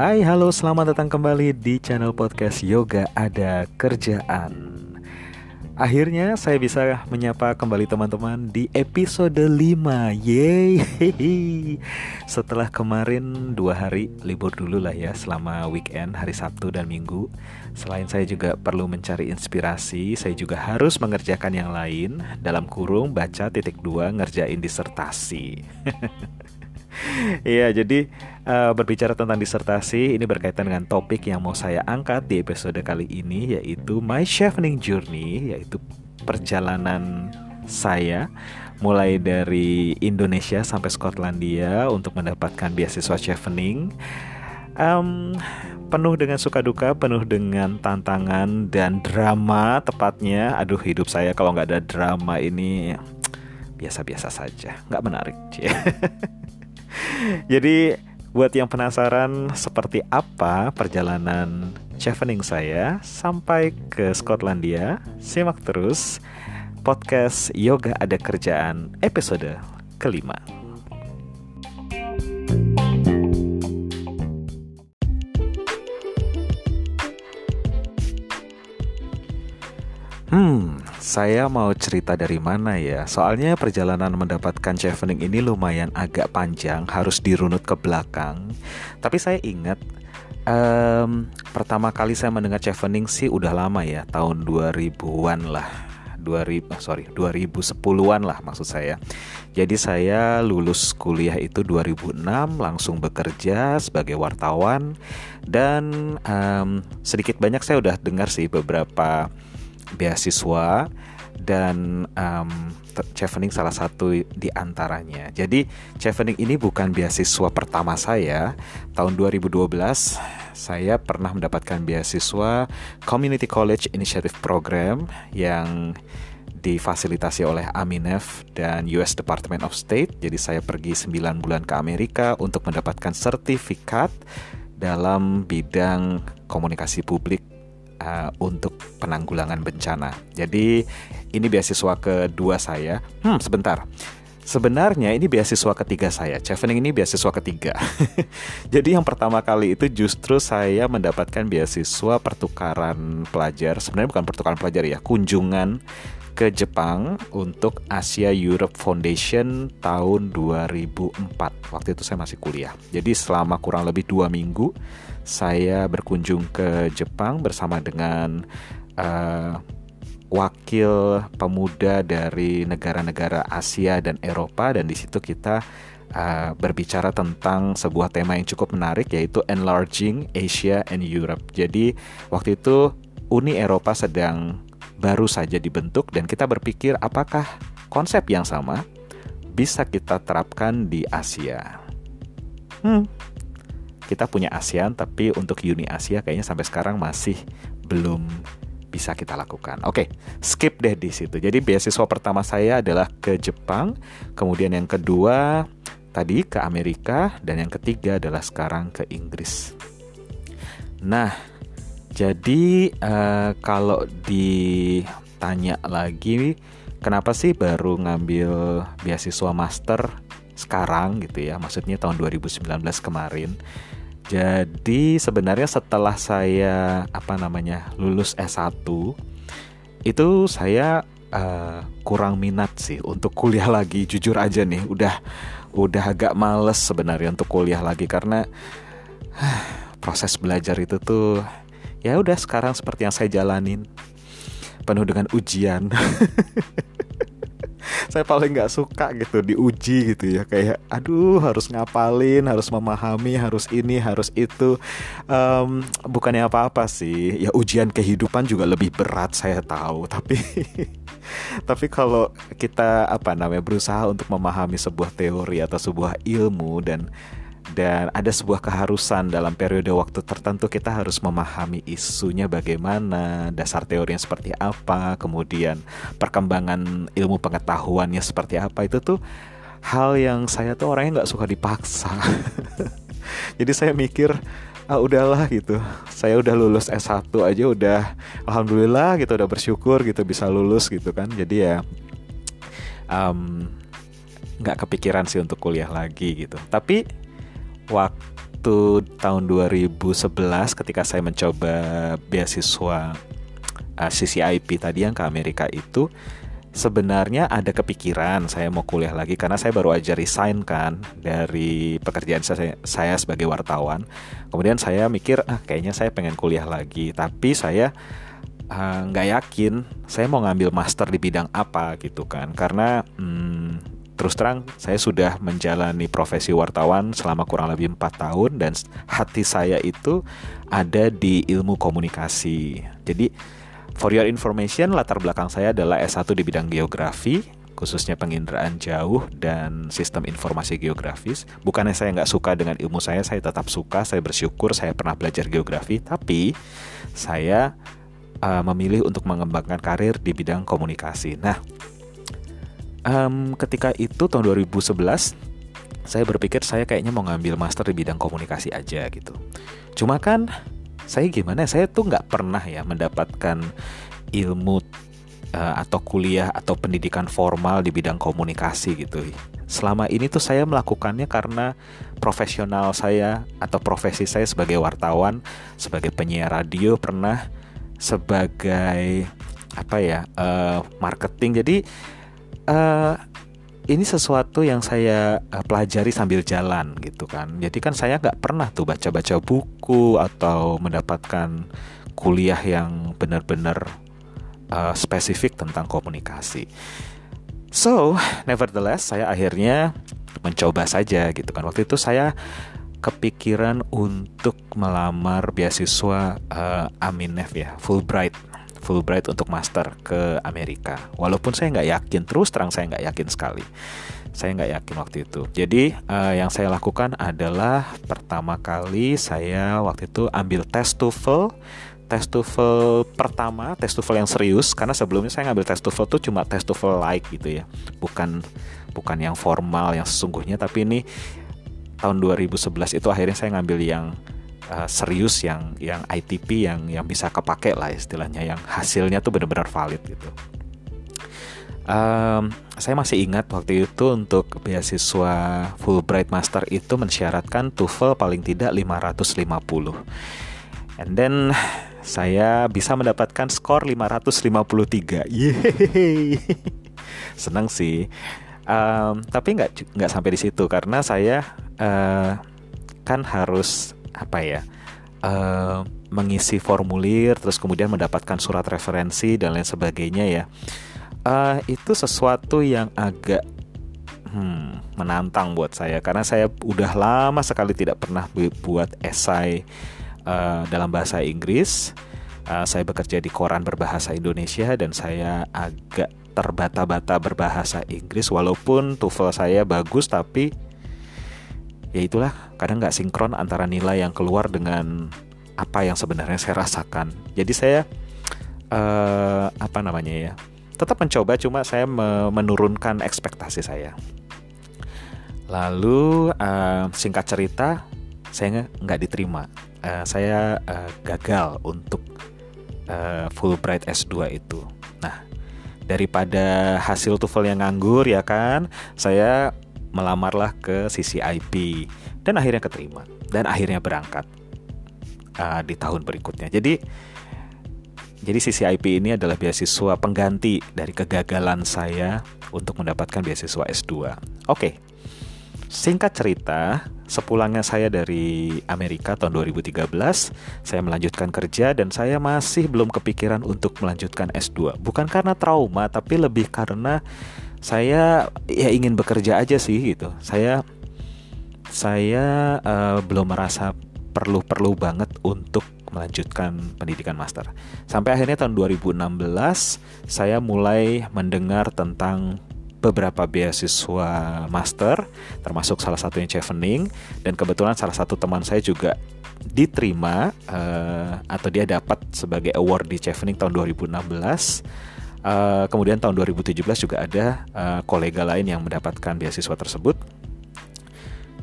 Hai, halo, selamat datang kembali di channel podcast Yoga Ada Kerjaan. Akhirnya saya bisa menyapa kembali teman-teman di episode 5 Yeay. Setelah kemarin dua hari libur dulu lah ya Selama weekend hari Sabtu dan Minggu. Selain saya juga perlu mencari inspirasi Saya juga harus mengerjakan yang lain. Dalam kurung baca titik dua ngerjain disertasi Iya, jadi uh, berbicara tentang disertasi ini berkaitan dengan topik yang mau saya angkat di episode kali ini yaitu My Chevening Journey, yaitu perjalanan saya mulai dari Indonesia sampai Skotlandia untuk mendapatkan beasiswa chevening. Um, penuh dengan suka duka, penuh dengan tantangan dan drama tepatnya. Aduh, hidup saya kalau nggak ada drama ini biasa-biasa saja, nggak menarik. Jadi buat yang penasaran seperti apa perjalanan chevening saya sampai ke Skotlandia, simak terus podcast Yoga Ada Kerjaan episode kelima. Hmm, saya mau cerita dari mana ya? Soalnya perjalanan mendapatkan chevening ini lumayan agak panjang, harus dirunut ke belakang. Tapi saya ingat um, pertama kali saya mendengar chevening sih udah lama ya, tahun 2000-an lah. 2000 sorry 2010-an lah maksud saya. Jadi saya lulus kuliah itu 2006 langsung bekerja sebagai wartawan dan um, sedikit banyak saya udah dengar sih beberapa beasiswa dan um, Chevening salah satu di antaranya. Jadi Chevening ini bukan beasiswa pertama saya. Tahun 2012 saya pernah mendapatkan beasiswa Community College Initiative Program yang difasilitasi oleh Aminef dan US Department of State. Jadi saya pergi 9 bulan ke Amerika untuk mendapatkan sertifikat dalam bidang komunikasi publik uh, untuk penanggulangan bencana. Jadi ini beasiswa kedua saya. Hmm, sebentar. Sebenarnya ini beasiswa ketiga saya. Chevening ini beasiswa ketiga. Jadi yang pertama kali itu justru saya mendapatkan beasiswa pertukaran pelajar. Sebenarnya bukan pertukaran pelajar ya, kunjungan ke Jepang untuk Asia Europe Foundation tahun 2004. Waktu itu saya masih kuliah. Jadi selama kurang lebih dua minggu saya berkunjung ke Jepang bersama dengan uh, wakil pemuda dari negara-negara Asia dan Eropa dan di situ kita uh, berbicara tentang sebuah tema yang cukup menarik yaitu enlarging Asia and Europe. Jadi waktu itu Uni Eropa sedang baru saja dibentuk dan kita berpikir apakah konsep yang sama bisa kita terapkan di Asia. Hmm, kita punya ASEAN tapi untuk Uni Asia kayaknya sampai sekarang masih belum bisa kita lakukan. Oke, skip deh di situ. Jadi beasiswa pertama saya adalah ke Jepang, kemudian yang kedua tadi ke Amerika dan yang ketiga adalah sekarang ke Inggris. Nah, jadi uh, kalau ditanya lagi kenapa sih baru ngambil beasiswa master sekarang gitu ya, maksudnya tahun 2019 kemarin. Jadi sebenarnya setelah saya apa namanya lulus S1 itu saya uh, kurang minat sih untuk kuliah lagi. Jujur aja nih udah udah agak males sebenarnya untuk kuliah lagi karena uh, proses belajar itu tuh ya udah sekarang seperti yang saya jalanin penuh dengan ujian saya paling nggak suka gitu diuji gitu ya kayak aduh harus ngapalin harus memahami harus ini harus itu. Um, bukannya apa-apa sih ya ujian kehidupan juga lebih berat saya tahu. Tapi tapi kalau kita apa namanya berusaha untuk memahami sebuah teori atau sebuah ilmu dan dan ada sebuah keharusan dalam periode waktu tertentu kita harus memahami isunya bagaimana, dasar teorinya seperti apa, kemudian perkembangan ilmu pengetahuannya seperti apa itu tuh hal yang saya tuh orangnya nggak suka dipaksa. Jadi saya mikir ah udahlah gitu. Saya udah lulus S1 aja udah alhamdulillah gitu udah bersyukur gitu bisa lulus gitu kan. Jadi ya um, nggak kepikiran sih untuk kuliah lagi gitu. Tapi waktu tahun 2011 ketika saya mencoba beasiswa uh, eh, CCIP tadi yang ke Amerika itu sebenarnya ada kepikiran saya mau kuliah lagi karena saya baru aja resign kan dari pekerjaan saya, saya sebagai wartawan. Kemudian saya mikir ah kayaknya saya pengen kuliah lagi, tapi saya ah, nggak uh, yakin saya mau ngambil master di bidang apa gitu kan karena hmm, terus terang saya sudah menjalani profesi wartawan selama kurang lebih empat tahun dan hati saya itu ada di ilmu komunikasi. Jadi For your information, latar belakang saya adalah S1 di bidang geografi, khususnya penginderaan jauh dan sistem informasi geografis. Bukannya saya nggak suka dengan ilmu saya, saya tetap suka, saya bersyukur saya pernah belajar geografi, tapi saya uh, memilih untuk mengembangkan karir di bidang komunikasi. Nah, um, ketika itu tahun 2011, saya berpikir saya kayaknya mau ngambil master di bidang komunikasi aja gitu. Cuma kan saya gimana saya tuh nggak pernah ya mendapatkan ilmu uh, atau kuliah atau pendidikan formal di bidang komunikasi gitu selama ini tuh saya melakukannya karena profesional saya atau profesi saya sebagai wartawan sebagai penyiar radio pernah sebagai apa ya uh, marketing jadi uh, ini sesuatu yang saya uh, pelajari sambil jalan gitu kan. Jadi kan saya nggak pernah tuh baca-baca buku atau mendapatkan kuliah yang benar-benar uh, spesifik tentang komunikasi. So, nevertheless, saya akhirnya mencoba saja gitu kan. Waktu itu saya kepikiran untuk melamar beasiswa uh, Aminef ya, Fulbright Fulbright untuk master ke Amerika. Walaupun saya nggak yakin, terus terang saya nggak yakin sekali. Saya nggak yakin waktu itu. Jadi uh, yang saya lakukan adalah pertama kali saya waktu itu ambil tes TOEFL tes TOEFL pertama, tes TOEFL yang serius karena sebelumnya saya ngambil tes TOEFL tuh cuma tes TOEFL like gitu ya. Bukan bukan yang formal yang sesungguhnya tapi ini tahun 2011 itu akhirnya saya ngambil yang uh, serius yang yang ITP yang yang bisa kepake lah istilahnya yang hasilnya tuh benar-benar valid gitu. Um, saya masih ingat waktu itu untuk beasiswa Fulbright Master itu mensyaratkan TOEFL paling tidak 550. And then saya bisa mendapatkan skor 553. Yeay. Senang sih. Um, tapi nggak nggak sampai di situ karena saya uh, kan harus apa ya uh, mengisi formulir terus kemudian mendapatkan surat referensi dan lain sebagainya ya. Uh, itu sesuatu yang agak hmm, menantang buat saya. Karena saya udah lama sekali tidak pernah buat esai uh, dalam bahasa Inggris. Uh, saya bekerja di koran berbahasa Indonesia dan saya agak terbata-bata berbahasa Inggris. Walaupun TOEFL saya bagus tapi ya itulah kadang nggak sinkron antara nilai yang keluar dengan apa yang sebenarnya saya rasakan. Jadi saya uh, apa namanya ya tetap mencoba cuma saya menurunkan ekspektasi saya. Lalu uh, singkat cerita saya nggak diterima. Uh, saya uh, gagal untuk uh, Fulbright S2 itu. Nah daripada hasil TOEFL yang nganggur ya kan, saya melamarlah ke CCIP dan akhirnya keterima dan akhirnya berangkat uh, di tahun berikutnya. Jadi jadi CCIP ini adalah beasiswa pengganti dari kegagalan saya untuk mendapatkan beasiswa S2. Oke. Singkat cerita, sepulangnya saya dari Amerika tahun 2013, saya melanjutkan kerja dan saya masih belum kepikiran untuk melanjutkan S2. Bukan karena trauma, tapi lebih karena saya ya ingin bekerja aja sih gitu saya saya uh, belum merasa perlu-perlu banget untuk melanjutkan pendidikan master. Sampai akhirnya tahun 2016 saya mulai mendengar tentang beberapa beasiswa master termasuk salah satunya Chevening dan kebetulan salah satu teman saya juga diterima uh, atau dia dapat sebagai award di Chevening tahun 2016 Uh, kemudian tahun 2017 juga ada uh, kolega lain yang mendapatkan beasiswa tersebut.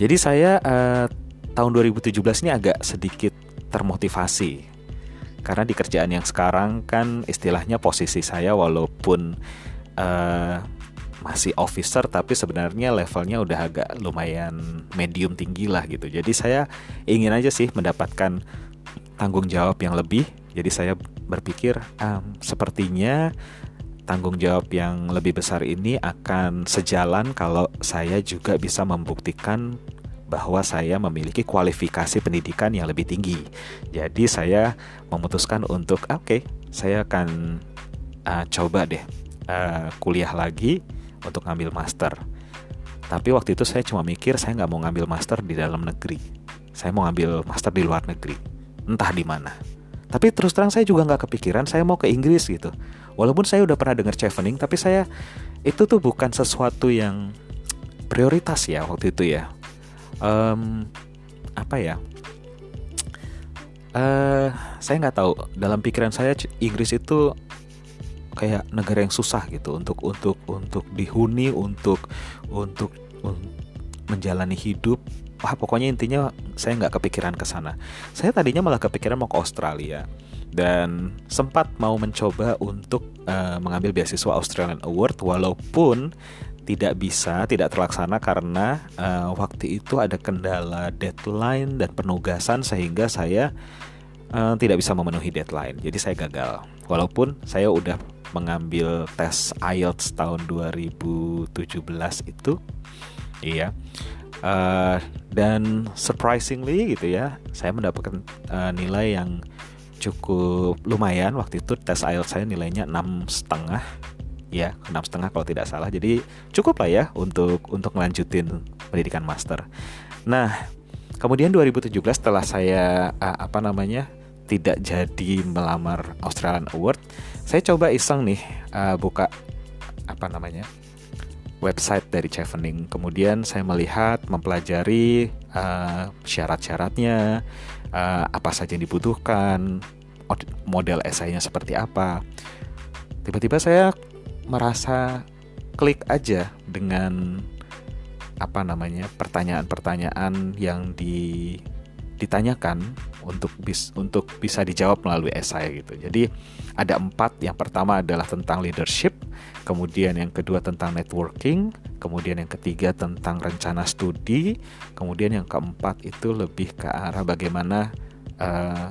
Jadi saya uh, tahun 2017 ini agak sedikit termotivasi karena di kerjaan yang sekarang kan istilahnya posisi saya walaupun uh, masih officer tapi sebenarnya levelnya udah agak lumayan medium tinggi lah gitu. Jadi saya ingin aja sih mendapatkan tanggung jawab yang lebih. Jadi saya berpikir um, sepertinya tanggung jawab yang lebih besar ini akan sejalan kalau saya juga bisa membuktikan bahwa saya memiliki kualifikasi pendidikan yang lebih tinggi. Jadi saya memutuskan untuk oke, okay, saya akan uh, coba deh uh, kuliah lagi untuk ngambil master. Tapi waktu itu saya cuma mikir saya nggak mau ngambil master di dalam negeri. Saya mau ngambil master di luar negeri, entah di mana. Tapi terus terang saya juga nggak kepikiran saya mau ke Inggris gitu. Walaupun saya udah pernah dengar chevening, tapi saya itu tuh bukan sesuatu yang prioritas ya waktu itu ya. Um, apa ya? Uh, saya nggak tahu. Dalam pikiran saya Inggris itu kayak negara yang susah gitu untuk untuk untuk dihuni untuk untuk, untuk menjalani hidup wah pokoknya intinya saya nggak kepikiran ke sana. Saya tadinya malah kepikiran mau ke Australia dan sempat mau mencoba untuk uh, mengambil beasiswa Australian Award walaupun tidak bisa, tidak terlaksana karena uh, waktu itu ada kendala deadline dan penugasan sehingga saya uh, tidak bisa memenuhi deadline. Jadi saya gagal. Walaupun saya udah mengambil tes IELTS tahun 2017 itu, iya uh, dan surprisingly gitu ya saya mendapatkan uh, nilai yang cukup lumayan. Waktu itu tes IELTS saya nilainya enam setengah. Ya enam setengah kalau tidak salah. Jadi cukup lah ya untuk untuk melanjutin pendidikan master. Nah kemudian 2017 setelah saya apa namanya tidak jadi melamar Australian Award saya coba iseng nih uh, buka apa namanya website dari Chevening. Kemudian saya melihat, mempelajari uh, syarat-syaratnya, uh, apa saja yang dibutuhkan, model esainya seperti apa. Tiba-tiba saya merasa klik aja dengan apa namanya pertanyaan-pertanyaan yang di ditanyakan untuk bis untuk bisa dijawab melalui esai gitu. Jadi ada empat. Yang pertama adalah tentang leadership, kemudian yang kedua tentang networking, kemudian yang ketiga tentang rencana studi, kemudian yang keempat itu lebih ke arah bagaimana uh,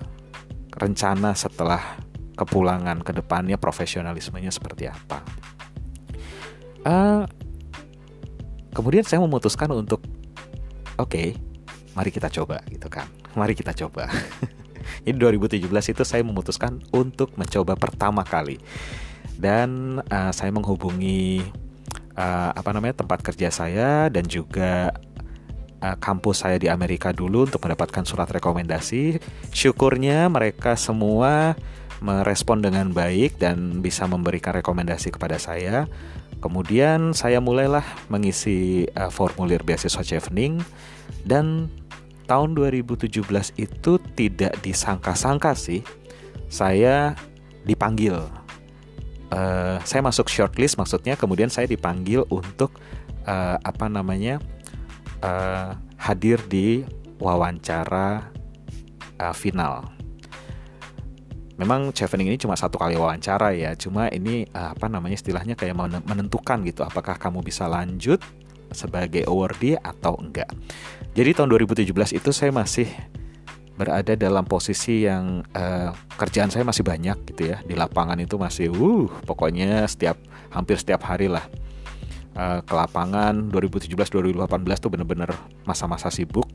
rencana setelah kepulangan ke depannya profesionalismenya seperti apa. Uh, kemudian saya memutuskan untuk oke okay, mari kita coba gitu kan. Mari kita coba. Jadi 2017 itu saya memutuskan untuk mencoba pertama kali. Dan uh, saya menghubungi uh, apa namanya tempat kerja saya dan juga uh, kampus saya di Amerika dulu untuk mendapatkan surat rekomendasi. Syukurnya mereka semua merespon dengan baik dan bisa memberikan rekomendasi kepada saya. Kemudian saya mulailah mengisi uh, formulir beasiswa Chevening dan tahun 2017 itu tidak disangka-sangka sih saya dipanggil. Uh, saya masuk shortlist maksudnya kemudian saya dipanggil untuk uh, apa namanya uh, hadir di wawancara uh, final. Memang chevening ini cuma satu kali wawancara ya, cuma ini uh, apa namanya istilahnya kayak menentukan gitu apakah kamu bisa lanjut sebagai awardee atau enggak. Jadi tahun 2017 itu saya masih berada dalam posisi yang uh, kerjaan saya masih banyak gitu ya. Di lapangan itu masih uh pokoknya setiap hampir setiap hari lah. Uh, ke lapangan 2017 2018 tuh bener-bener masa-masa sibuk.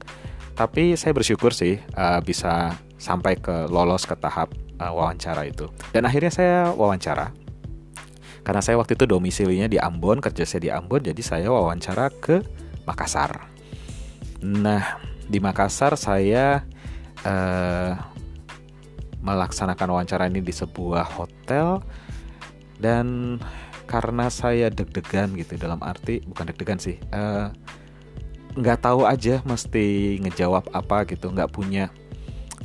Tapi saya bersyukur sih uh, bisa sampai ke lolos ke tahap uh, wawancara itu. Dan akhirnya saya wawancara. Karena saya waktu itu domisilinya di Ambon, kerja saya di Ambon, jadi saya wawancara ke Makassar. Nah, di Makassar saya uh, melaksanakan wawancara ini di sebuah hotel. Dan karena saya deg-degan gitu dalam arti bukan deg-degan sih uh, nggak tahu aja mesti ngejawab apa gitu nggak punya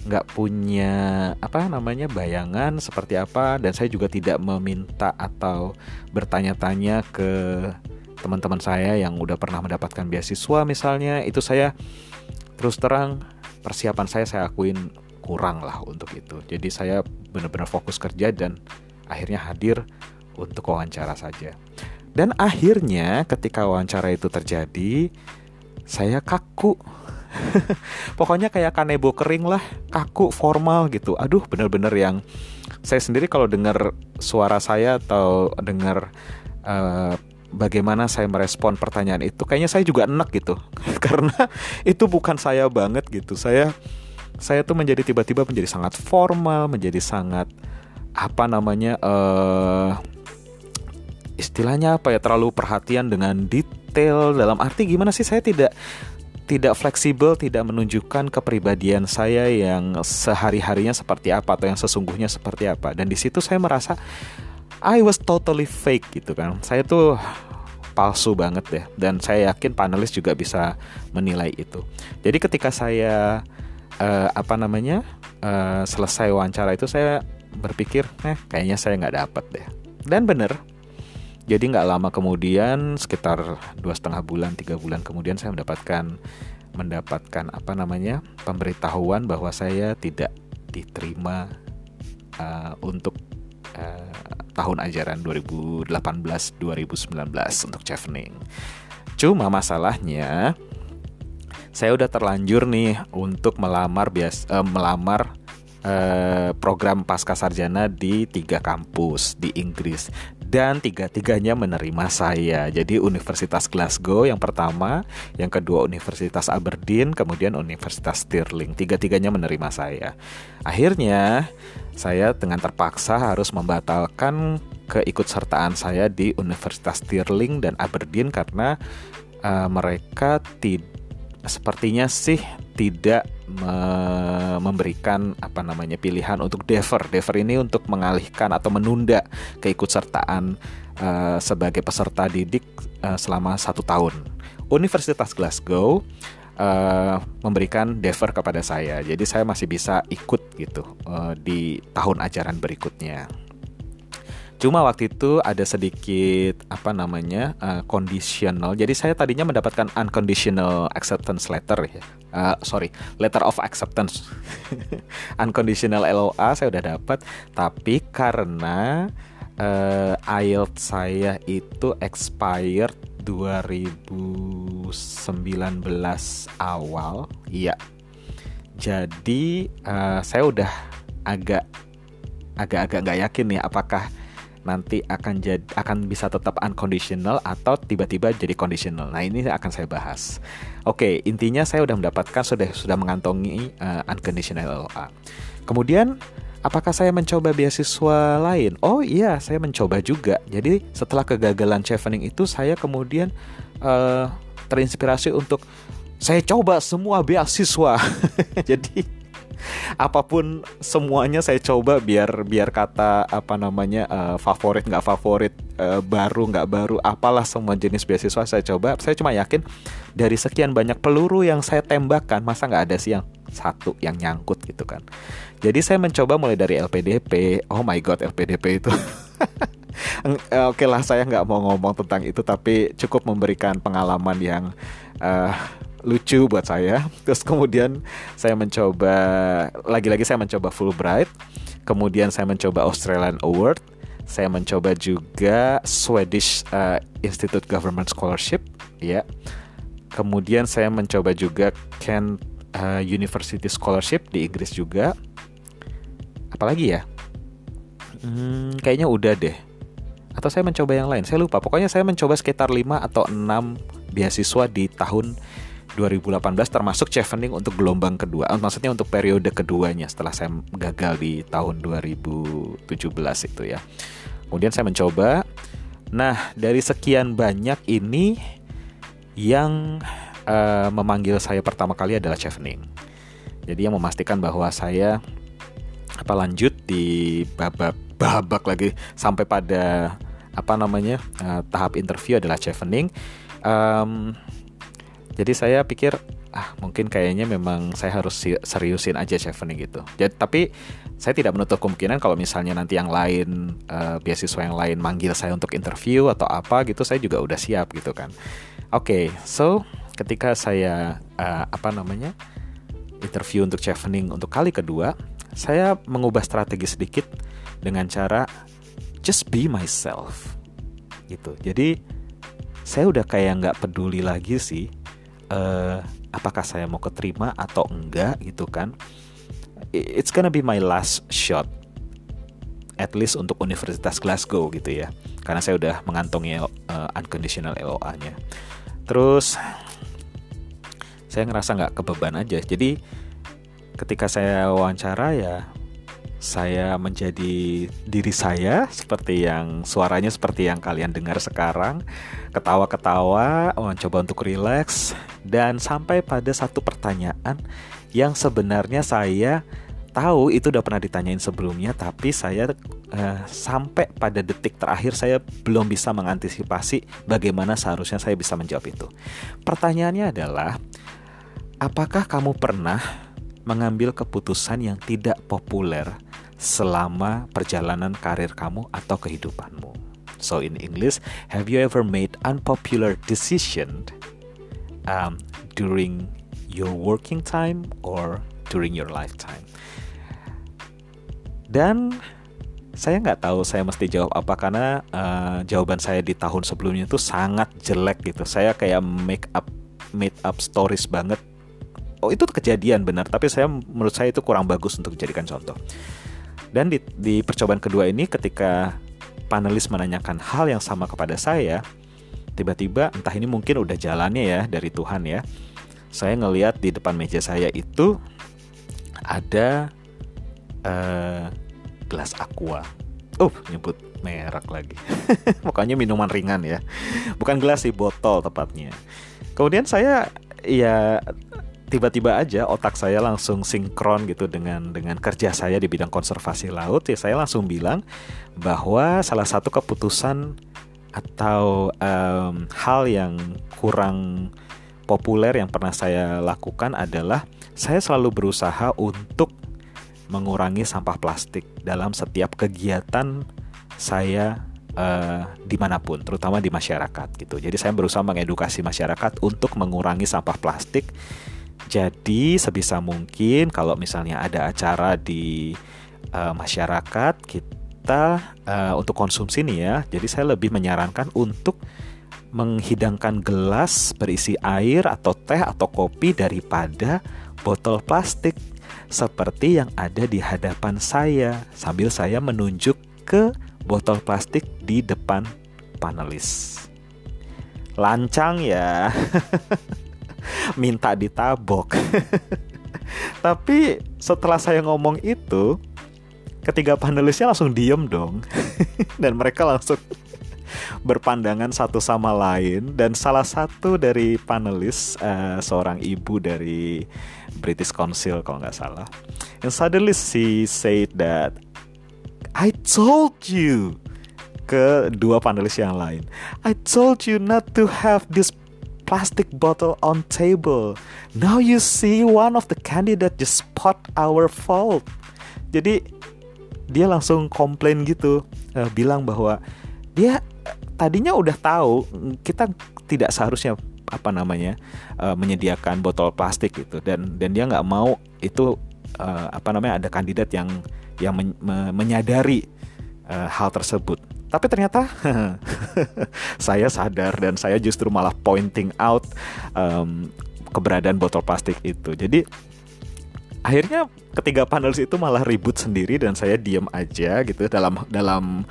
nggak punya apa namanya bayangan seperti apa. Dan saya juga tidak meminta atau bertanya-tanya ke teman-teman saya yang udah pernah mendapatkan beasiswa misalnya itu saya terus terang persiapan saya saya akuin kurang lah untuk itu jadi saya benar-benar fokus kerja dan akhirnya hadir untuk wawancara saja Dan akhirnya ketika wawancara itu terjadi, saya kaku. Pokoknya kayak kanebo kering lah, kaku, formal gitu. Aduh, bener-bener yang saya sendiri kalau dengar suara saya atau dengar uh, bagaimana saya merespon pertanyaan itu, kayaknya saya juga enak gitu. Karena itu bukan saya banget gitu. Saya saya tuh menjadi tiba-tiba menjadi sangat formal, menjadi sangat apa namanya uh, istilahnya apa ya terlalu perhatian dengan detail dalam arti gimana sih saya tidak tidak fleksibel, tidak menunjukkan kepribadian saya yang sehari-harinya seperti apa atau yang sesungguhnya seperti apa. Dan di situ saya merasa I was totally fake gitu kan. Saya tuh palsu banget deh dan saya yakin panelis juga bisa menilai itu. Jadi ketika saya uh, apa namanya uh, selesai wawancara itu saya berpikir, eh kayaknya saya nggak dapet deh. Dan bener, jadi nggak lama kemudian sekitar dua setengah bulan tiga bulan kemudian saya mendapatkan mendapatkan apa namanya pemberitahuan bahwa saya tidak diterima uh, untuk uh, tahun ajaran 2018-2019 untuk Chevening. Cuma masalahnya saya udah terlanjur nih untuk melamar bias uh, melamar uh, program pasca sarjana di tiga kampus di Inggris dan tiga-tiganya menerima saya. Jadi Universitas Glasgow yang pertama, yang kedua Universitas Aberdeen, kemudian Universitas Stirling. Tiga-tiganya menerima saya. Akhirnya saya dengan terpaksa harus membatalkan keikutsertaan saya di Universitas Stirling dan Aberdeen karena uh, mereka tidak sepertinya sih tidak me memberikan apa namanya pilihan untuk defer. Defer ini untuk mengalihkan atau menunda keikutsertaan uh, sebagai peserta didik uh, selama satu tahun. Universitas Glasgow uh, memberikan defer kepada saya, jadi saya masih bisa ikut gitu uh, di tahun ajaran berikutnya. Cuma waktu itu ada sedikit apa namanya uh, conditional. Jadi saya tadinya mendapatkan unconditional acceptance letter ya. Uh, sorry, letter of acceptance. unconditional LOA saya udah dapat, tapi karena uh, IELTS saya itu expired 2019 awal, iya. Jadi uh, saya udah agak agak-agak nggak yakin nih apakah nanti akan jadi akan bisa tetap unconditional atau tiba-tiba jadi conditional. Nah, ini akan saya bahas. Oke, intinya saya sudah mendapatkan sudah sudah mengantongi uh, unconditional LOA. Kemudian apakah saya mencoba beasiswa lain? Oh iya, saya mencoba juga. Jadi setelah kegagalan chevening itu saya kemudian uh, terinspirasi untuk saya coba semua beasiswa. Jadi apa pun semuanya saya coba biar biar kata apa namanya uh, favorit nggak favorit uh, baru nggak baru apalah semua jenis beasiswa saya coba. Saya cuma yakin dari sekian banyak peluru yang saya tembakkan masa nggak ada sih yang satu yang nyangkut gitu kan? Jadi saya mencoba mulai dari LPDP oh my god LPDP itu. Eh, Oke lah saya nggak mau ngomong tentang itu tapi cukup memberikan pengalaman yang uh, lucu buat saya. Terus kemudian saya mencoba lagi-lagi saya mencoba Fulbright. Kemudian saya mencoba Australian Award. Saya mencoba juga Swedish uh, Institute Government Scholarship, ya. Kemudian saya mencoba juga Kent uh, University Scholarship di Inggris juga. Apalagi ya? Hmm, kayaknya udah deh. Atau saya mencoba yang lain, saya lupa. Pokoknya saya mencoba sekitar 5 atau 6 beasiswa di tahun 2018 termasuk chevening untuk gelombang kedua eh, maksudnya untuk periode keduanya setelah saya gagal di tahun 2017 itu ya. Kemudian saya mencoba. Nah dari sekian banyak ini yang uh, memanggil saya pertama kali adalah chevening jadi yang memastikan bahwa saya apa lanjut di babak babak lagi sampai pada apa namanya uh, tahap interview adalah chevening um, jadi saya pikir ah mungkin kayaknya memang saya harus seriusin aja chevening gitu. Jadi tapi saya tidak menutup kemungkinan kalau misalnya nanti yang lain uh, beasiswa yang lain manggil saya untuk interview atau apa gitu saya juga udah siap gitu kan. Oke, okay, so ketika saya uh, apa namanya interview untuk chevening untuk kali kedua, saya mengubah strategi sedikit dengan cara just be myself. gitu jadi saya udah kayak nggak peduli lagi sih uh, apakah saya mau keterima atau enggak gitu kan. It's gonna be my last shot at least untuk Universitas Glasgow gitu ya. Karena saya udah mengantongi uh, unconditional LOA-nya terus saya ngerasa nggak kebeban aja. Jadi ketika saya wawancara ya saya menjadi diri saya seperti yang suaranya seperti yang kalian dengar sekarang ketawa-ketawa mencoba untuk rileks dan sampai pada satu pertanyaan yang sebenarnya saya tahu itu udah pernah ditanyain sebelumnya tapi saya uh, sampai pada detik terakhir saya belum bisa mengantisipasi bagaimana seharusnya saya bisa menjawab itu. Pertanyaannya adalah apakah kamu pernah mengambil keputusan yang tidak populer selama perjalanan karir kamu atau kehidupanmu? So in English, have you ever made unpopular decision um, during your working time or during your lifetime? Dan saya nggak tahu saya mesti jawab apa karena uh, jawaban saya di tahun sebelumnya itu sangat jelek gitu. Saya kayak make up made up stories banget. Oh itu kejadian benar, tapi saya menurut saya itu kurang bagus untuk dijadikan contoh. Dan di, di percobaan kedua ini ketika panelis menanyakan hal yang sama kepada saya, tiba-tiba entah ini mungkin udah jalannya ya dari Tuhan ya. Saya ngeliat di depan meja saya itu ada uh, gelas aqua. Uh, nyebut merek lagi. Pokoknya minuman ringan ya. Bukan gelas sih, botol tepatnya. Kemudian saya ya tiba-tiba aja otak saya langsung sinkron gitu dengan dengan kerja saya di bidang konservasi laut ya saya langsung bilang bahwa salah satu keputusan atau um, hal yang kurang populer yang pernah saya lakukan adalah saya selalu berusaha untuk mengurangi sampah plastik dalam setiap kegiatan saya uh, di mana pun, terutama di masyarakat gitu. Jadi saya berusaha mengedukasi masyarakat untuk mengurangi sampah plastik. Jadi sebisa mungkin kalau misalnya ada acara di uh, masyarakat kita uh, untuk konsumsi nih ya. Jadi saya lebih menyarankan untuk menghidangkan gelas berisi air atau teh atau kopi daripada botol plastik seperti yang ada di hadapan saya sambil saya menunjuk ke botol plastik di depan panelis. Lancang ya. Minta ditabok. Tapi setelah saya ngomong itu, ketiga panelisnya langsung diem dong. Dan mereka langsung berpandangan satu sama lain dan salah satu dari panelis uh, seorang ibu dari British Council kalau nggak salah. And suddenly she said that I told you ke dua panelis yang lain. I told you not to have this plastic bottle on table. Now you see one of the candidate just spot our fault. Jadi dia langsung komplain gitu, uh, bilang bahwa dia tadinya udah tahu kita tidak seharusnya apa namanya uh, menyediakan botol plastik gitu dan dan dia nggak mau itu uh, apa namanya ada kandidat yang yang men, me, menyadari uh, hal tersebut tapi ternyata saya sadar dan saya justru malah pointing out um, keberadaan botol plastik itu jadi akhirnya ketiga panelis itu malah ribut sendiri dan saya diam aja gitu dalam dalam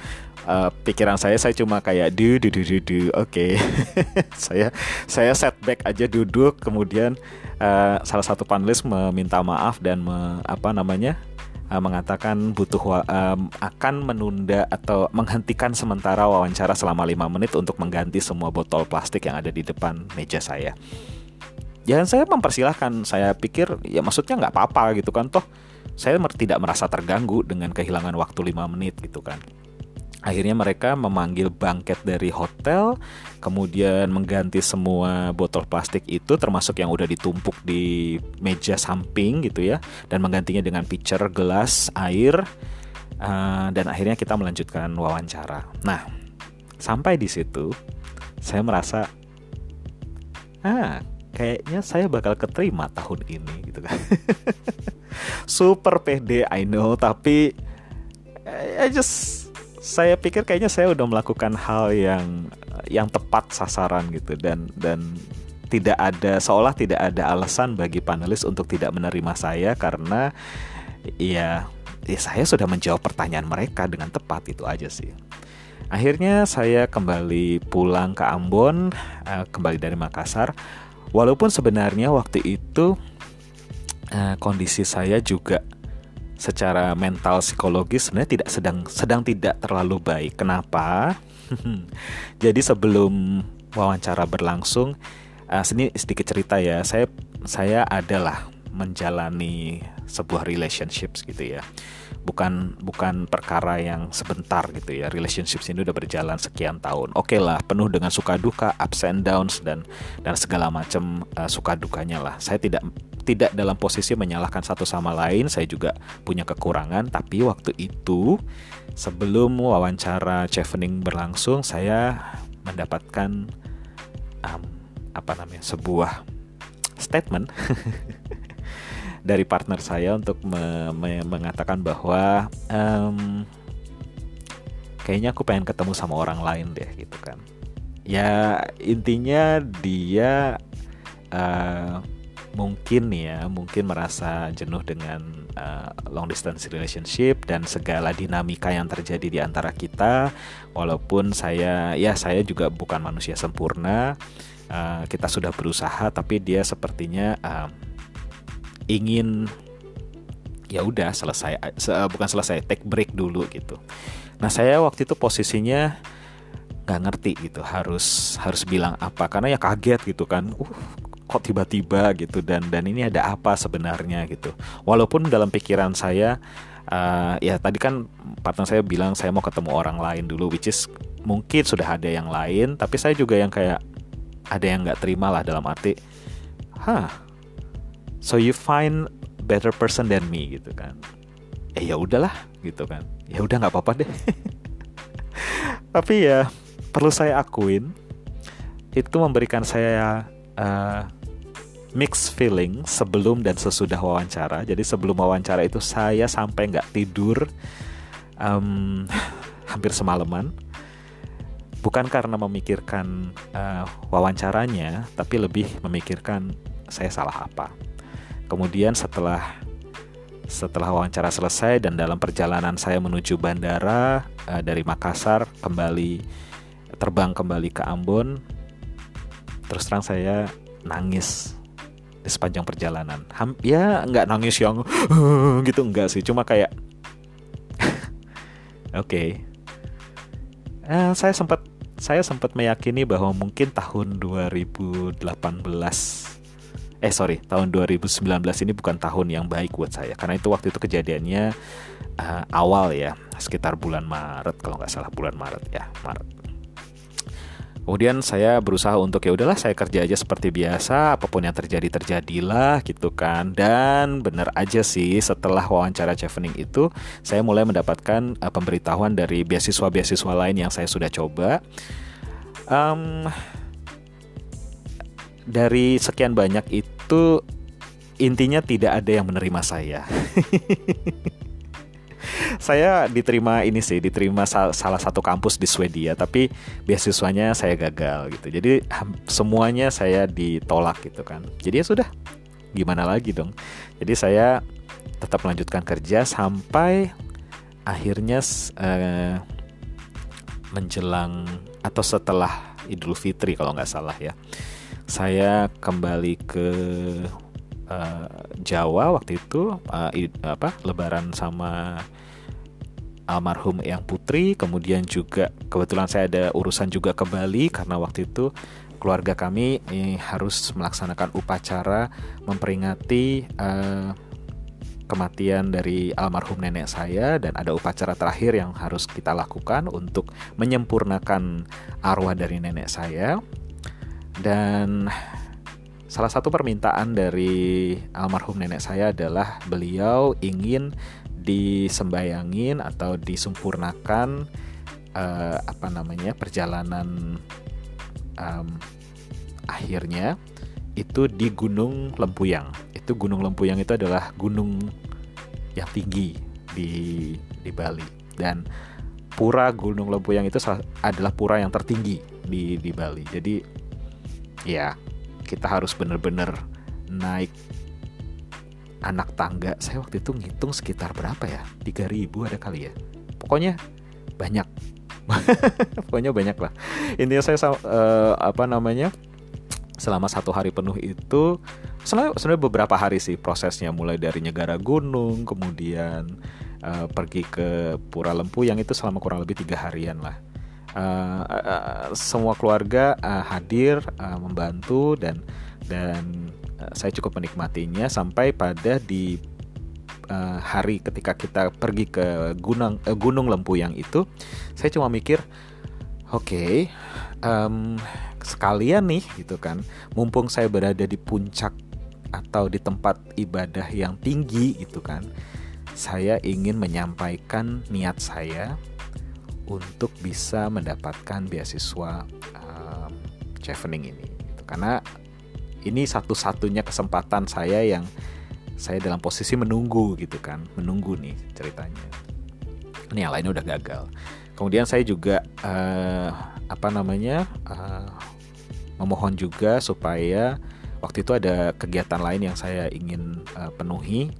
uh, pikiran saya saya cuma kayak du du du du, du. oke okay. saya saya setback aja duduk kemudian uh, salah satu panelis meminta maaf dan me, apa namanya uh, mengatakan butuh um, akan menunda atau menghentikan sementara wawancara selama lima menit untuk mengganti semua botol plastik yang ada di depan meja saya. Ya saya mempersilahkan, saya pikir ya maksudnya nggak apa-apa gitu kan toh saya tidak merasa terganggu dengan kehilangan waktu lima menit gitu kan. Akhirnya mereka memanggil bangket dari hotel, kemudian mengganti semua botol plastik itu termasuk yang udah ditumpuk di meja samping gitu ya, dan menggantinya dengan pitcher gelas air, uh, dan akhirnya kita melanjutkan wawancara. Nah, sampai di situ saya merasa, ah kayaknya saya bakal keterima tahun ini gitu kan. Super pede I know, tapi I just saya pikir kayaknya saya udah melakukan hal yang yang tepat sasaran gitu dan dan tidak ada seolah tidak ada alasan bagi panelis untuk tidak menerima saya karena ya, ya saya sudah menjawab pertanyaan mereka dengan tepat itu aja sih. Akhirnya saya kembali pulang ke Ambon, uh, kembali dari Makassar. Walaupun sebenarnya waktu itu uh, kondisi saya juga secara mental psikologis sebenarnya tidak sedang sedang tidak terlalu baik. Kenapa? Jadi sebelum wawancara berlangsung, uh, sini sedikit cerita ya. Saya saya adalah menjalani sebuah relationships gitu ya. Bukan bukan perkara yang sebentar gitu ya. Relationships ini udah berjalan sekian tahun. Oke okay lah, penuh dengan suka duka, ups and downs dan dan segala macam uh, suka dukanya lah. Saya tidak tidak dalam posisi menyalahkan satu sama lain, saya juga punya kekurangan, tapi waktu itu sebelum wawancara chevening berlangsung, saya mendapatkan um, apa namanya sebuah statement dari partner saya untuk me me mengatakan bahwa um, kayaknya aku pengen ketemu sama orang lain deh gitu kan. Ya intinya dia uh, mungkin ya mungkin merasa jenuh dengan uh, long distance relationship dan segala dinamika yang terjadi di antara kita walaupun saya ya saya juga bukan manusia sempurna uh, kita sudah berusaha tapi dia sepertinya uh, ingin ya udah selesai bukan selesai take break dulu gitu. Nah saya waktu itu posisinya nggak ngerti gitu harus harus bilang apa karena ya kaget gitu kan. Uh kok tiba-tiba gitu dan dan ini ada apa sebenarnya gitu. Walaupun dalam pikiran saya uh, ya tadi kan partner saya bilang saya mau ketemu orang lain dulu which is mungkin sudah ada yang lain tapi saya juga yang kayak ada yang nggak terima lah dalam arti hah so you find better person than me gitu kan eh ya udahlah gitu kan ya udah nggak apa-apa deh tapi ya perlu saya akuin itu memberikan saya uh, mixed feeling sebelum dan sesudah wawancara. Jadi sebelum wawancara itu saya sampai nggak tidur um, hampir semalaman. Bukan karena memikirkan uh, wawancaranya, tapi lebih memikirkan saya salah apa. Kemudian setelah setelah wawancara selesai dan dalam perjalanan saya menuju bandara uh, dari Makassar kembali terbang kembali ke Ambon, terus terang saya nangis di sepanjang perjalanan. Ham, ya nggak nangis yang gitu enggak sih, cuma kayak oke. okay. eh, saya sempat saya sempat meyakini bahwa mungkin tahun 2018 eh sorry tahun 2019 ini bukan tahun yang baik buat saya karena itu waktu itu kejadiannya uh, awal ya sekitar bulan Maret kalau nggak salah bulan Maret ya Maret Kemudian saya berusaha untuk ya udahlah saya kerja aja seperti biasa, apa pun yang terjadi terjadilah gitu kan. Dan benar aja sih setelah wawancara chevening itu saya mulai mendapatkan uh, pemberitahuan dari beasiswa-beasiswa lain yang saya sudah coba. Um, dari sekian banyak itu intinya tidak ada yang menerima saya. saya diterima ini sih, diterima sal salah satu kampus di Swedia, tapi beasiswanya saya gagal gitu. Jadi semuanya saya ditolak gitu kan. Jadi ya sudah, gimana lagi dong. Jadi saya tetap melanjutkan kerja sampai akhirnya uh, menjelang atau setelah Idul Fitri kalau nggak salah ya. Saya kembali ke uh, Jawa waktu itu uh, apa Lebaran sama almarhum Yang Putri, kemudian juga kebetulan saya ada urusan juga ke Bali karena waktu itu keluarga kami eh, harus melaksanakan upacara memperingati uh, kematian dari almarhum nenek saya. Dan ada upacara terakhir yang harus kita lakukan untuk menyempurnakan arwah dari nenek saya dan salah satu permintaan dari almarhum nenek saya adalah beliau ingin disembayangin atau disempurnakan uh, apa namanya perjalanan um, akhirnya itu di Gunung Lempuyang. Itu Gunung Lempuyang itu adalah gunung yang tinggi di di Bali dan pura Gunung Lempuyang itu adalah pura yang tertinggi di di Bali. Jadi ya kita harus benar-benar naik anak tangga. Saya waktu itu ngitung sekitar berapa ya? 3000 ada kali ya. Pokoknya banyak. Pokoknya banyak lah. Intinya saya uh, apa namanya? selama satu hari penuh itu sebenarnya beberapa hari sih prosesnya mulai dari Negara Gunung kemudian uh, pergi ke Pura Lempu yang itu selama kurang lebih tiga harian lah. Uh, semua keluarga uh, hadir uh, membantu dan dan saya cukup menikmatinya sampai pada di uh, hari ketika kita pergi ke gunung uh, Gunung yang itu saya cuma mikir oke okay, um, sekalian nih gitu kan. Mumpung saya berada di puncak atau di tempat ibadah yang tinggi gitu kan. Saya ingin menyampaikan niat saya untuk bisa mendapatkan beasiswa um, chevening ini gitu. karena ini satu-satunya kesempatan saya yang saya dalam posisi menunggu gitu kan menunggu nih ceritanya ini yang lainnya udah gagal kemudian saya juga uh, apa namanya uh, memohon juga supaya waktu itu ada kegiatan lain yang saya ingin uh, penuhi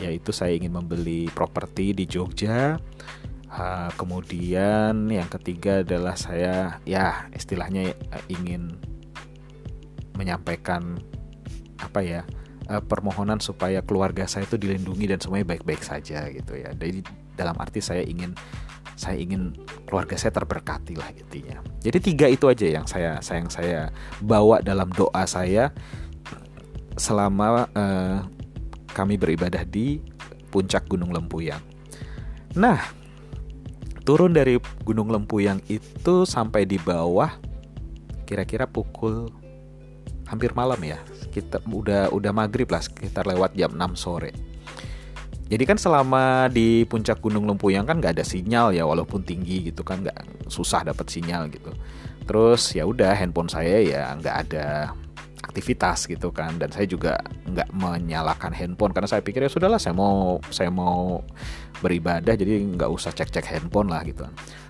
yaitu saya ingin membeli properti di Jogja. Uh, kemudian yang ketiga adalah saya ya istilahnya uh, ingin menyampaikan apa ya uh, permohonan supaya keluarga saya itu dilindungi dan semuanya baik-baik saja gitu ya. Jadi dalam arti saya ingin saya ingin keluarga saya terberkati lah intinya. Jadi tiga itu aja yang saya sayang saya bawa dalam doa saya selama uh, kami beribadah di puncak Gunung Lempuyang. Nah, turun dari Gunung Lempuyang itu sampai di bawah kira-kira pukul hampir malam ya. Kita udah udah maghrib lah sekitar lewat jam 6 sore. Jadi kan selama di puncak Gunung Lempuyang kan nggak ada sinyal ya walaupun tinggi gitu kan nggak susah dapat sinyal gitu. Terus ya udah handphone saya ya nggak ada aktivitas gitu kan dan saya juga nggak menyalakan handphone karena saya pikir ya sudahlah saya mau saya mau beribadah jadi nggak usah cek cek handphone lah gitu.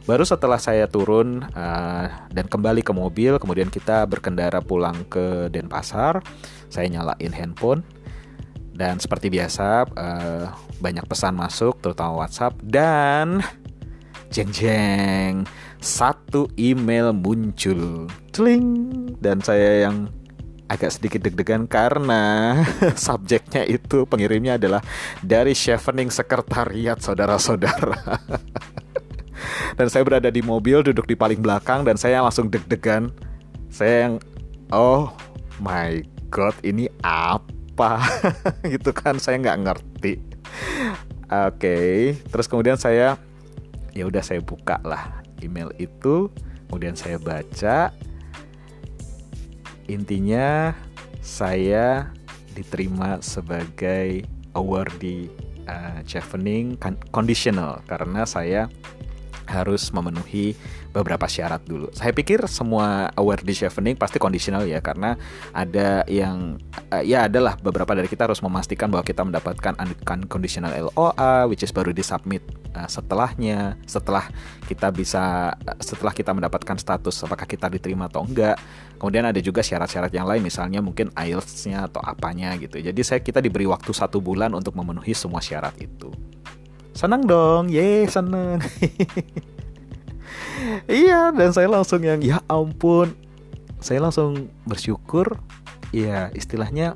Baru setelah saya turun uh, dan kembali ke mobil kemudian kita berkendara pulang ke Denpasar saya nyalain handphone. Dan seperti biasa uh, banyak pesan masuk terutama WhatsApp dan jeng jeng satu email muncul. Tling. dan saya yang agak sedikit deg-degan karena subjeknya itu pengirimnya adalah dari Chevening Sekretariat saudara-saudara. dan saya berada di mobil duduk di paling belakang dan saya langsung deg-degan. Saya yang oh my god ini apa gitu kan saya nggak ngerti. Oke, okay. terus kemudian saya ya udah saya buka lah email itu, kemudian saya baca intinya saya diterima sebagai awardee uh, chevening conditional karena saya harus memenuhi beberapa syarat dulu. Saya pikir semua award di chevening pasti conditional ya karena ada yang uh, ya adalah beberapa dari kita harus memastikan bahwa kita mendapatkan unconditional LOA which is baru disubmit uh, setelahnya setelah kita bisa setelah kita mendapatkan status apakah kita diterima atau enggak Kemudian ada juga syarat-syarat yang lain, misalnya mungkin IELTS-nya atau apanya gitu. Jadi saya kita diberi waktu satu bulan untuk memenuhi semua syarat itu. Senang dong, ye seneng. iya, dan saya langsung yang ya ampun, saya langsung bersyukur. Ya istilahnya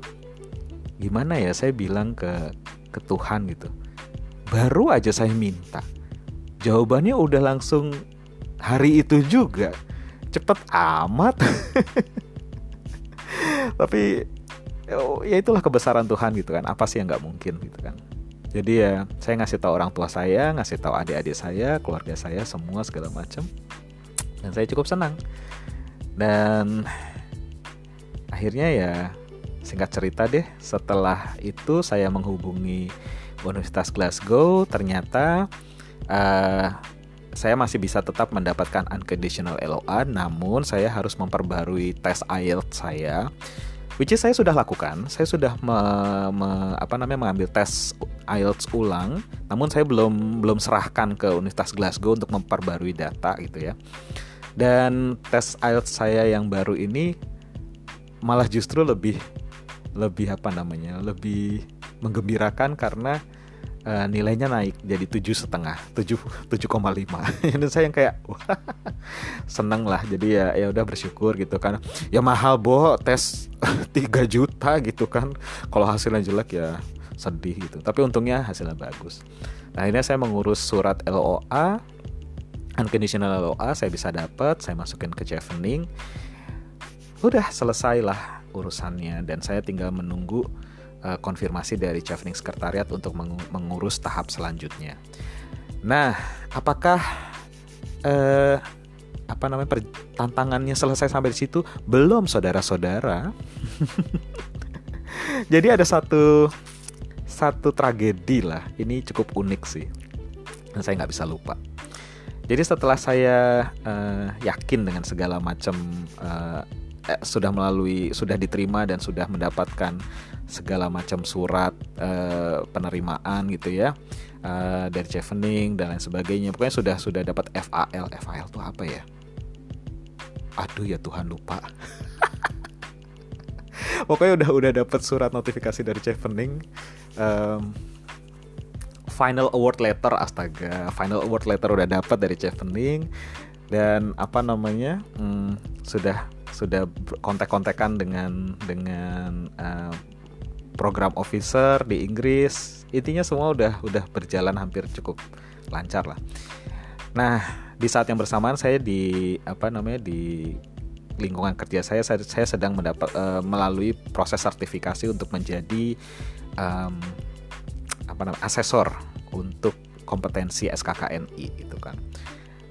gimana ya? Saya bilang ke ke Tuhan gitu. Baru aja saya minta, jawabannya udah langsung hari itu juga cepet amat. Tapi ya itulah kebesaran Tuhan gitu kan. Apa sih yang nggak mungkin gitu kan? Jadi ya saya ngasih tahu orang tua saya ngasih tahu adik-adik saya keluarga saya semua segala macam dan saya cukup senang. Dan akhirnya ya singkat cerita deh setelah itu saya menghubungi Universitas Glasgow ternyata uh, saya masih bisa tetap mendapatkan unconditional LOA namun saya harus memperbarui tes IELTS saya which is saya sudah lakukan. Saya sudah me, me, apa namanya mengambil tes IELTS ulang namun saya belum belum serahkan ke Universitas Glasgow untuk memperbarui data gitu ya. Dan tes IELTS saya yang baru ini malah justru lebih lebih apa namanya lebih menggembirakan karena uh, nilainya naik jadi tujuh setengah tujuh tujuh koma lima. Dan saya yang kayak wah, seneng lah. Jadi ya ya udah bersyukur gitu kan. Ya mahal boh tes 3 juta gitu kan. Kalau hasilnya jelek ya sedih gitu. Tapi untungnya hasilnya bagus. Nah ini saya mengurus surat LOA unconditional LOA saya bisa dapat saya masukin ke Chevening. Udah selesai lah urusannya. Dan saya tinggal menunggu uh, konfirmasi dari Chevening Sekretariat untuk mengurus tahap selanjutnya. Nah, apakah uh, apa namanya tantangannya selesai sampai di situ? Belum, saudara-saudara. Jadi ada satu satu tragedi lah. Ini cukup unik sih, dan saya nggak bisa lupa. Jadi setelah saya uh, yakin dengan segala macam uh, eh, sudah melalui sudah diterima dan sudah mendapatkan segala macam surat uh, penerimaan gitu ya uh, dari Chevening dan lain sebagainya. Pokoknya sudah sudah dapat FAL FAL itu apa ya? Aduh ya Tuhan lupa. Pokoknya udah udah dapat surat notifikasi dari Chevening um, final award letter astaga final award letter udah dapat dari Chevening. Dan apa namanya? Hmm, sudah sudah kontak-kontakan dengan dengan uh, program officer di Inggris. Intinya semua udah udah berjalan hampir cukup lancar lah. Nah di saat yang bersamaan saya di apa namanya di lingkungan kerja saya saya, saya sedang mendapat uh, melalui proses sertifikasi untuk menjadi um, apa namanya asesor untuk kompetensi SKKNI itu kan.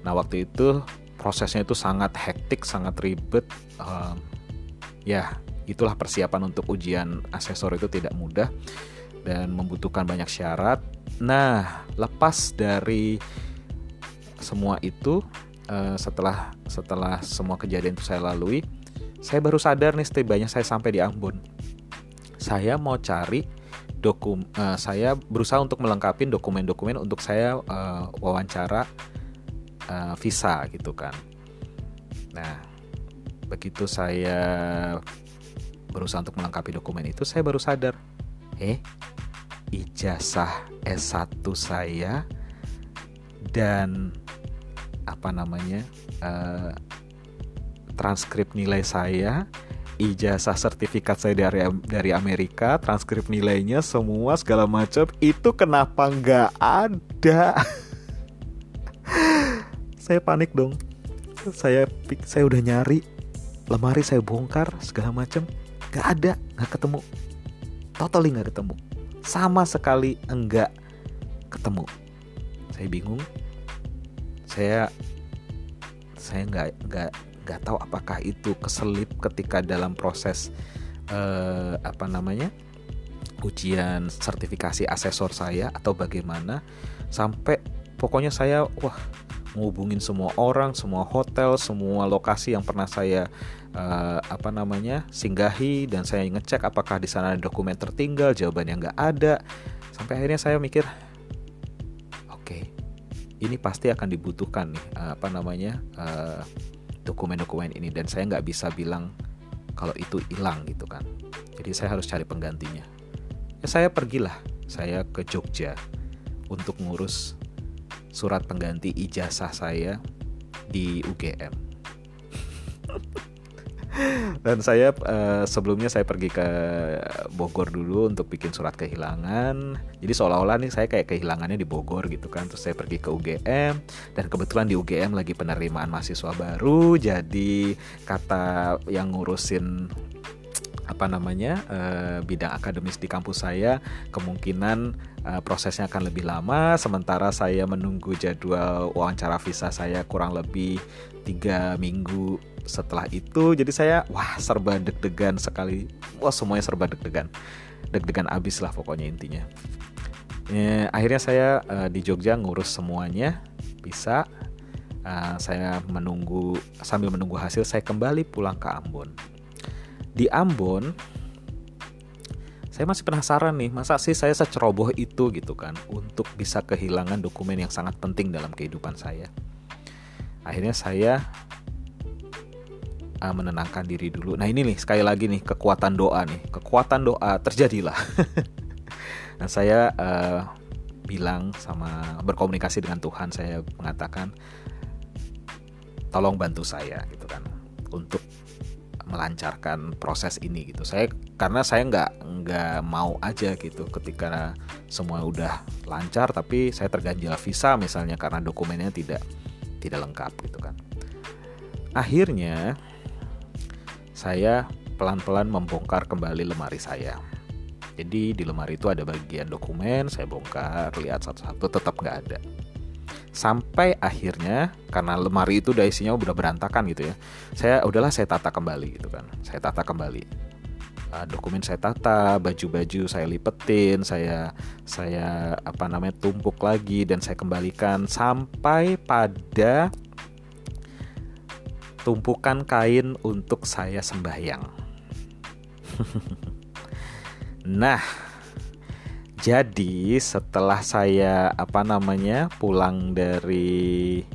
Nah waktu itu prosesnya itu sangat hektik sangat ribet um, ya itulah persiapan untuk ujian asesor itu tidak mudah dan membutuhkan banyak syarat. Nah, lepas dari semua itu uh, setelah setelah semua kejadian itu saya lalui, saya baru sadar nih setibanya saya sampai di Ambon. Saya mau cari dokum uh, saya berusaha untuk melengkapi dokumen-dokumen untuk saya uh, wawancara uh, visa gitu kan. Nah, begitu saya berusaha untuk melengkapi dokumen itu saya baru sadar eh ijazah S1 saya dan apa namanya uh, transkrip nilai saya ijazah sertifikat saya dari dari Amerika transkrip nilainya semua segala macam itu kenapa nggak ada saya panik dong saya saya udah nyari lemari saya bongkar segala macam Gak ada, gak ketemu. Totally gak ketemu. Sama sekali enggak ketemu. Saya bingung. Saya saya nggak nggak nggak tahu apakah itu keselip ketika dalam proses eh, apa namanya ujian sertifikasi asesor saya atau bagaimana sampai pokoknya saya wah menghubungin semua orang, semua hotel, semua lokasi yang pernah saya uh, apa namanya singgahi dan saya ngecek apakah di sana ada dokumen tertinggal jawabannya nggak ada. Sampai akhirnya saya mikir oke okay, ini pasti akan dibutuhkan nih uh, apa namanya dokumen dokumen-dokumen ini. Dan saya nggak bisa bilang kalau itu hilang gitu kan. Jadi saya harus cari penggantinya. Ya saya pergilah saya ke Jogja untuk ngurus surat pengganti ijazah saya di UGM dan saya uh, sebelumnya saya pergi ke Bogor dulu untuk bikin surat kehilangan. Jadi seolah-olah nih saya kayak kehilangannya di Bogor gitu kan. Terus saya pergi ke UGM dan kebetulan di UGM lagi penerimaan mahasiswa baru. Jadi kata yang ngurusin apa namanya uh, bidang akademis di kampus saya kemungkinan uh, prosesnya akan lebih lama. Sementara saya menunggu jadwal wawancara visa saya kurang lebih tiga minggu setelah itu. Jadi saya wah serba deg-degan sekali. Wah semuanya serba deg-degan. Deg-degan abis lah pokoknya intinya. Ya, akhirnya saya uh, di Jogja ngurus semuanya. Bisa uh, saya menunggu sambil menunggu hasil saya kembali pulang ke Ambon di Ambon saya masih penasaran nih masa sih saya seceroboh itu gitu kan untuk bisa kehilangan dokumen yang sangat penting dalam kehidupan saya? Akhirnya saya uh, menenangkan diri dulu. Nah ini nih sekali lagi nih kekuatan doa nih. Kekuatan doa terjadilah. Nah saya uh, bilang sama berkomunikasi dengan Tuhan saya mengatakan tolong bantu saya gitu kan untuk melancarkan proses ini gitu. Saya karena saya nggak nggak mau aja gitu ketika semua udah lancar tapi saya terganjal visa misalnya karena dokumennya tidak tidak lengkap gitu kan. Akhirnya saya pelan-pelan membongkar kembali lemari saya. Jadi di lemari itu ada bagian dokumen, saya bongkar, lihat satu-satu tetap nggak ada. Sampai akhirnya karena lemari itu udah isinya udah berantakan gitu ya. Saya udahlah saya tata kembali gitu kan. Saya tata kembali. Uh, dokumen saya tata, baju-baju saya lipetin, saya saya apa namanya tumpuk lagi dan saya kembalikan sampai pada tumpukan kain untuk saya sembahyang. Nah, jadi setelah saya apa namanya pulang dari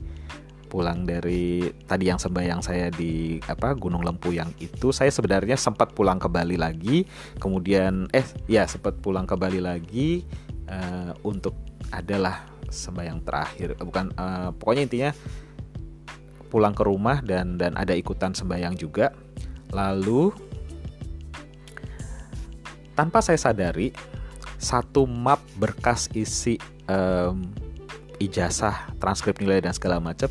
pulang dari tadi yang sembahyang saya di apa Gunung Lempu yang itu saya sebenarnya sempat pulang ke Bali lagi. Kemudian eh ya sempat pulang ke Bali lagi uh, untuk adalah sembahyang terakhir. Bukan uh, pokoknya intinya pulang ke rumah dan dan ada ikutan sembahyang juga. Lalu tanpa saya sadari satu map berkas isi um, ijazah, transkrip nilai dan segala macam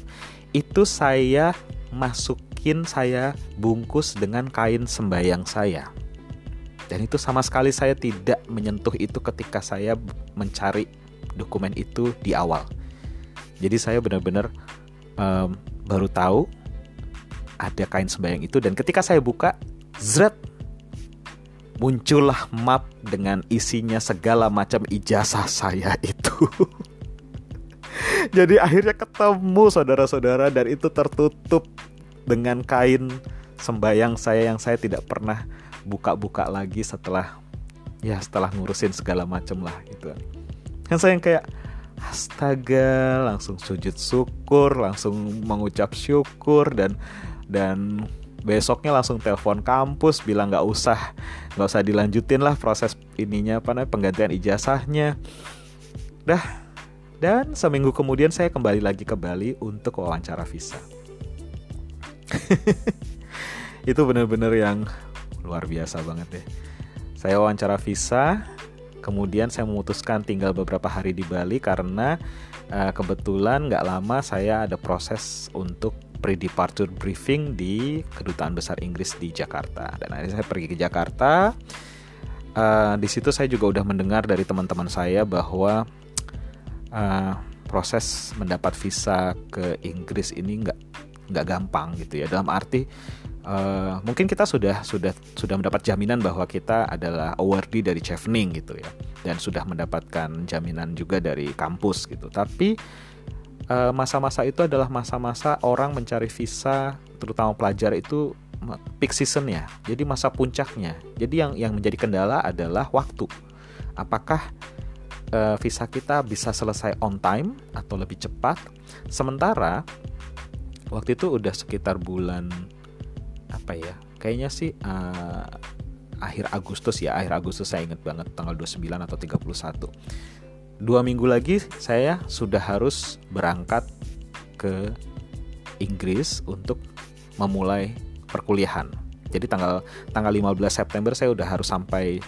itu saya masukin saya bungkus dengan kain sembayang saya. Dan itu sama sekali saya tidak menyentuh itu ketika saya mencari dokumen itu di awal. Jadi saya benar-benar um, baru tahu ada kain sembayang itu dan ketika saya buka, zret muncullah map dengan isinya segala macam ijazah saya itu. Jadi akhirnya ketemu saudara-saudara dan itu tertutup dengan kain sembayang saya yang saya tidak pernah buka-buka lagi setelah ya setelah ngurusin segala macam lah gitu. Kan saya yang kayak astaga langsung sujud syukur, langsung mengucap syukur dan dan besoknya langsung telepon kampus bilang nggak usah nggak usah dilanjutin lah proses ininya apa namanya penggantian ijazahnya. Dah. Dan seminggu kemudian saya kembali lagi ke Bali untuk wawancara visa. Itu bener-bener yang luar biasa banget deh saya wawancara visa kemudian saya memutuskan tinggal beberapa hari di Bali karena uh, kebetulan nggak lama saya ada proses untuk pre-departure briefing di Kedutaan Besar Inggris di Jakarta. Dan akhirnya saya pergi ke Jakarta. Uh, di situ saya juga udah mendengar dari teman-teman saya bahwa uh, proses mendapat visa ke Inggris ini nggak nggak gampang gitu ya. Dalam arti uh, mungkin kita sudah sudah sudah mendapat jaminan bahwa kita adalah awardee dari Chevening gitu ya, dan sudah mendapatkan jaminan juga dari kampus gitu. Tapi masa-masa itu adalah masa-masa orang mencari visa terutama pelajar itu peak season ya. Jadi masa puncaknya. Jadi yang yang menjadi kendala adalah waktu. Apakah uh, visa kita bisa selesai on time atau lebih cepat? Sementara waktu itu udah sekitar bulan apa ya kayaknya sih uh, akhir Agustus ya. Akhir Agustus saya ingat banget tanggal 29 atau 31 dua minggu lagi saya sudah harus berangkat ke Inggris untuk memulai perkuliahan. Jadi tanggal tanggal 15 September saya udah harus sampai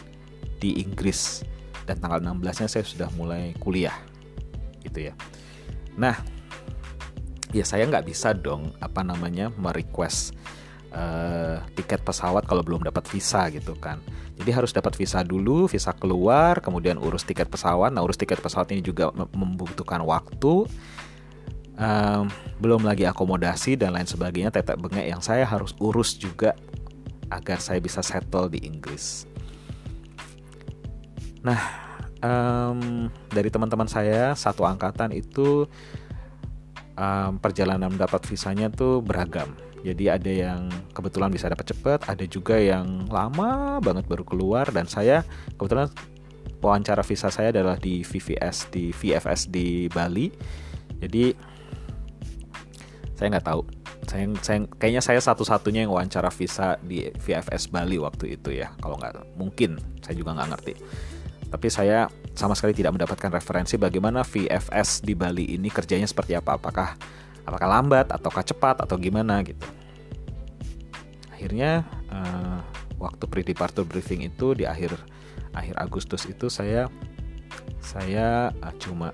di Inggris dan tanggal 16-nya saya sudah mulai kuliah. Gitu ya. Nah, ya saya nggak bisa dong apa namanya merequest uh, tiket pesawat kalau belum dapat visa gitu kan. Jadi harus dapat visa dulu, visa keluar, kemudian urus tiket pesawat. Nah, urus tiket pesawat ini juga membutuhkan waktu. Um, belum lagi akomodasi dan lain sebagainya tetek bengek yang saya harus urus juga agar saya bisa settle di Inggris. Nah, um, dari teman-teman saya satu angkatan itu um, perjalanan mendapat visanya tuh beragam Jadi ada yang kebetulan bisa dapat cepat, ada juga yang lama banget baru keluar dan saya kebetulan wawancara visa saya adalah di VVS di VFS di Bali. Jadi saya nggak tahu. Saya, saya kayaknya saya satu-satunya yang wawancara visa di VFS Bali waktu itu ya. Kalau nggak mungkin, saya juga nggak ngerti. Tapi saya sama sekali tidak mendapatkan referensi bagaimana VFS di Bali ini kerjanya seperti apa. Apakah apakah lambat ataukah cepat atau gimana gitu. Akhirnya uh, waktu pre-departure briefing itu di akhir akhir Agustus itu saya saya uh, cuma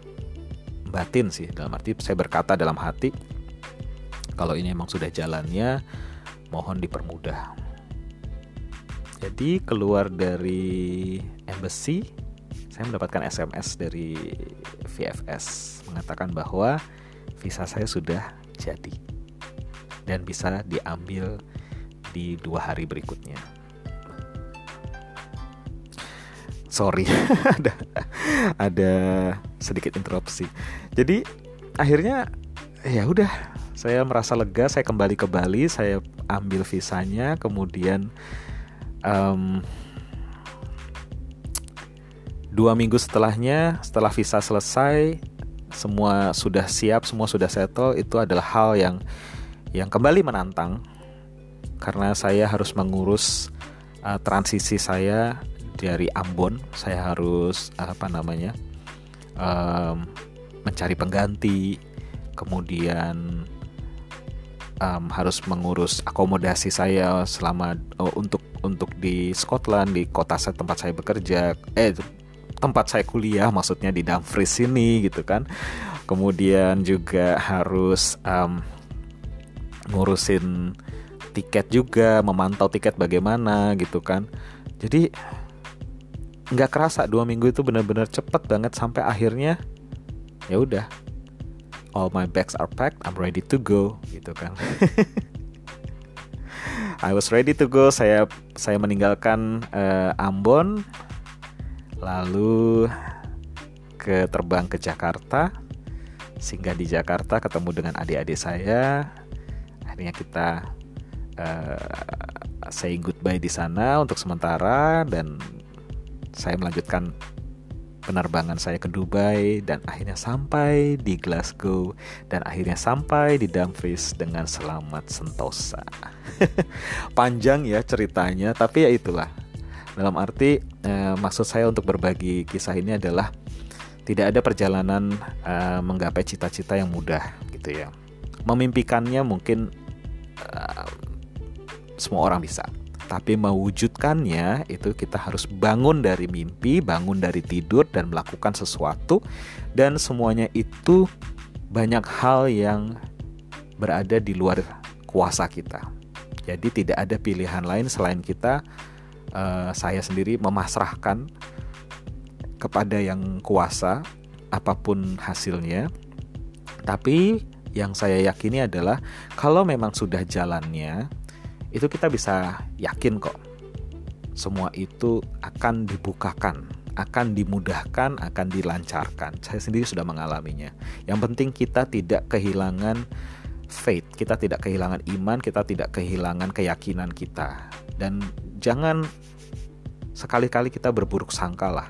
batin sih dalam arti saya berkata dalam hati kalau ini emang sudah jalannya mohon dipermudah. Jadi keluar dari embassy saya mendapatkan SMS dari VFS mengatakan bahwa visa saya sudah jadi dan bisa diambil di dua hari berikutnya. Sorry, ada ada sedikit interupsi. Jadi akhirnya ya udah saya merasa lega saya kembali ke Bali saya ambil visanya kemudian um, dua minggu setelahnya setelah visa selesai semua sudah siap semua sudah settle itu adalah hal yang yang kembali menantang. Karena saya harus mengurus uh, transisi saya dari Ambon. Saya harus apa namanya um, mencari pengganti kemudian um, harus mengurus akomodasi saya selama oh, untuk untuk di Scotland di kota tempat saya bekerja eh tempat saya kuliah maksudnya di Dumfries ini gitu kan. Kemudian juga harus um, ngurusin tiket juga memantau tiket bagaimana gitu kan. Jadi nggak kerasa dua minggu itu benar-benar cepet banget sampai akhirnya ya udah all my bags are packed I'm ready to go gitu kan. I was ready to go saya saya meninggalkan uh, Ambon lalu ke terbang ke Jakarta sehingga di Jakarta ketemu dengan adik-adik saya akhirnya kita uh, saying goodbye di sana untuk sementara dan saya melanjutkan penerbangan saya ke Dubai dan akhirnya sampai di Glasgow dan akhirnya sampai di Dumfries dengan selamat sentosa. Panjang ya ceritanya, tapi ya itulah dalam arti eh, maksud saya untuk berbagi kisah ini adalah tidak ada perjalanan eh, menggapai cita-cita yang mudah gitu ya. Memimpikannya mungkin eh, semua orang bisa. Tapi mewujudkannya itu kita harus bangun dari mimpi, bangun dari tidur dan melakukan sesuatu dan semuanya itu banyak hal yang berada di luar kuasa kita. Jadi tidak ada pilihan lain selain kita uh, saya sendiri memasrahkan kepada yang kuasa apa pun hasilnya. Tapi yang saya yakini adalah kalau memang sudah jalannya itu kita bisa yakin kok semua itu akan dibukakan, akan dimudahkan, akan dilancarkan. Saya sendiri sudah mengalaminya. Yang penting kita tidak kehilangan faith, kita tidak kehilangan iman, kita tidak kehilangan keyakinan kita. Dan jangan sekali-kali kita berburuk sangka lah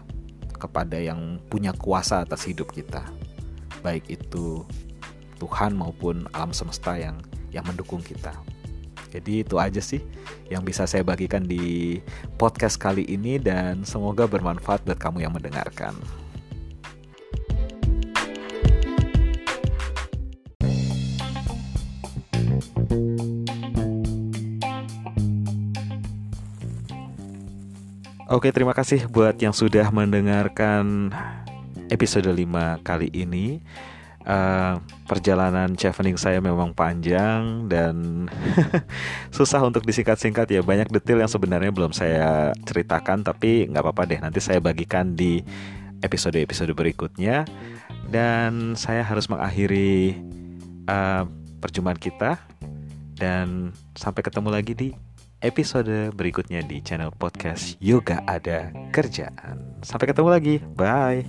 kepada yang punya kuasa atas hidup kita. Baik itu Tuhan maupun alam semesta yang yang mendukung kita. Jadi itu aja sih yang bisa saya bagikan di podcast kali ini dan semoga bermanfaat buat kamu yang mendengarkan. Oke, terima kasih buat yang sudah mendengarkan episode 5 kali ini. Uh, perjalanan chevening saya memang panjang dan susah untuk disingkat-singkat ya. Banyak detail yang sebenarnya belum saya ceritakan, tapi nggak apa-apa deh. Nanti saya bagikan di episode-episode berikutnya. Dan saya harus mengakhiri uh, perjumpaan kita dan sampai ketemu lagi di episode berikutnya di channel podcast Yoga Ada Kerjaan. Sampai ketemu lagi. Bye.